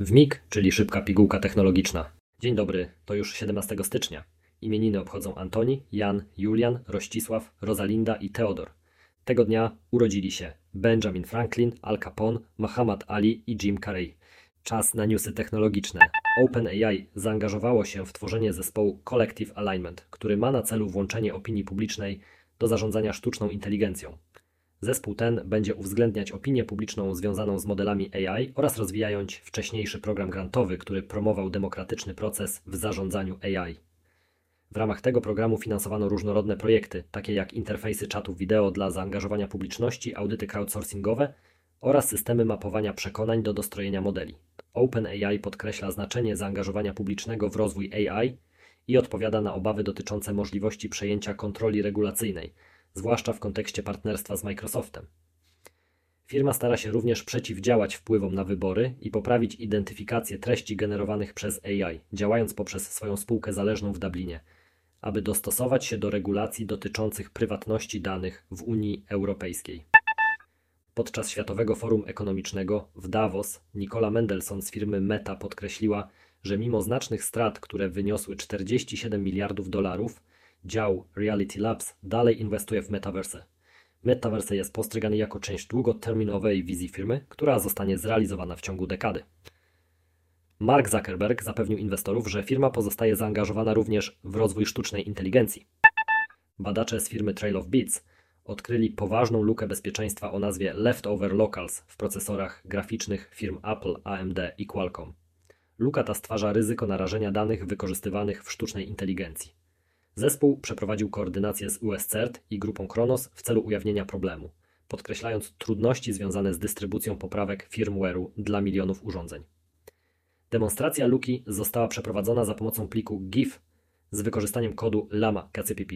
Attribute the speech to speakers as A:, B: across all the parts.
A: W MIG, czyli szybka pigułka technologiczna. Dzień dobry, to już 17 stycznia. Imieniny obchodzą Antoni, Jan, Julian, Rościsław, Rosalinda i Teodor. Tego dnia urodzili się Benjamin Franklin, Al Capone, Muhammad Ali i Jim Carrey. Czas na newsy technologiczne. OpenAI zaangażowało się w tworzenie zespołu Collective Alignment, który ma na celu włączenie opinii publicznej do zarządzania sztuczną inteligencją. Zespół ten będzie uwzględniać opinię publiczną związaną z modelami AI oraz rozwijając wcześniejszy program grantowy, który promował demokratyczny proces w zarządzaniu AI. W ramach tego programu finansowano różnorodne projekty, takie jak interfejsy czatów wideo dla zaangażowania publiczności, audyty crowdsourcingowe oraz systemy mapowania przekonań do dostrojenia modeli. OpenAI podkreśla znaczenie zaangażowania publicznego w rozwój AI i odpowiada na obawy dotyczące możliwości przejęcia kontroli regulacyjnej, zwłaszcza w kontekście partnerstwa z Microsoftem. Firma stara się również przeciwdziałać wpływom na wybory i poprawić identyfikację treści generowanych przez AI, działając poprzez swoją spółkę zależną w Dublinie, aby dostosować się do regulacji dotyczących prywatności danych w Unii Europejskiej. Podczas Światowego Forum Ekonomicznego w Davos Nicola Mendelssohn z firmy Meta podkreśliła, że mimo znacznych strat, które wyniosły 47 miliardów dolarów, dział Reality Labs dalej inwestuje w metaverse. Metaverse jest postrzegany jako część długoterminowej wizji firmy, która zostanie zrealizowana w ciągu dekady. Mark Zuckerberg zapewnił inwestorów, że firma pozostaje zaangażowana również w rozwój sztucznej inteligencji. Badacze z firmy Trail of Bits odkryli poważną lukę bezpieczeństwa o nazwie Leftover Locals w procesorach graficznych firm Apple, AMD i Qualcomm. Luka ta stwarza ryzyko narażenia danych wykorzystywanych w sztucznej inteligencji. Zespół przeprowadził koordynację z USCERT i grupą Kronos w celu ujawnienia problemu, podkreślając trudności związane z dystrybucją poprawek firmware'u dla milionów urządzeń. Demonstracja luki została przeprowadzona za pomocą pliku GIF z wykorzystaniem kodu LAMA KCPP.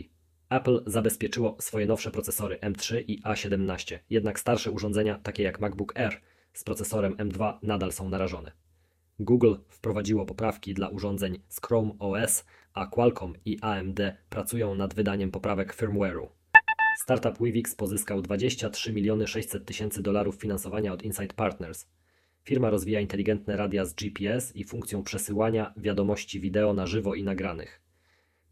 A: Apple zabezpieczyło swoje nowsze procesory M3 i A17, jednak starsze urządzenia, takie jak MacBook Air z procesorem M2 nadal są narażone. Google wprowadziło poprawki dla urządzeń z Chrome OS, a Qualcomm i AMD pracują nad wydaniem poprawek firmware'u. Startup Wivix pozyskał 23 miliony 600 tysięcy dolarów finansowania od Insight Partners. Firma rozwija inteligentne radia z GPS i funkcją przesyłania wiadomości wideo na żywo i nagranych.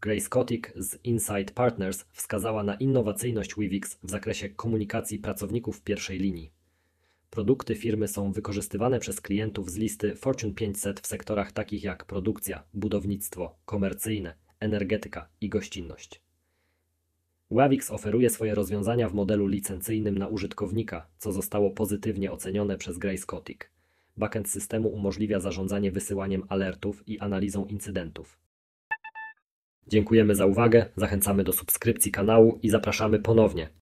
A: Grace Kotick z Insight Partners wskazała na innowacyjność Wivix w zakresie komunikacji pracowników pierwszej linii. Produkty firmy są wykorzystywane przez klientów z listy Fortune 500 w sektorach takich jak produkcja, budownictwo, komercyjne, energetyka i gościnność. Wavix oferuje swoje rozwiązania w modelu licencyjnym na użytkownika, co zostało pozytywnie ocenione przez Grace Kotick. Backend systemu umożliwia zarządzanie wysyłaniem alertów i analizą incydentów. Dziękujemy za uwagę, zachęcamy do subskrypcji kanału i zapraszamy ponownie.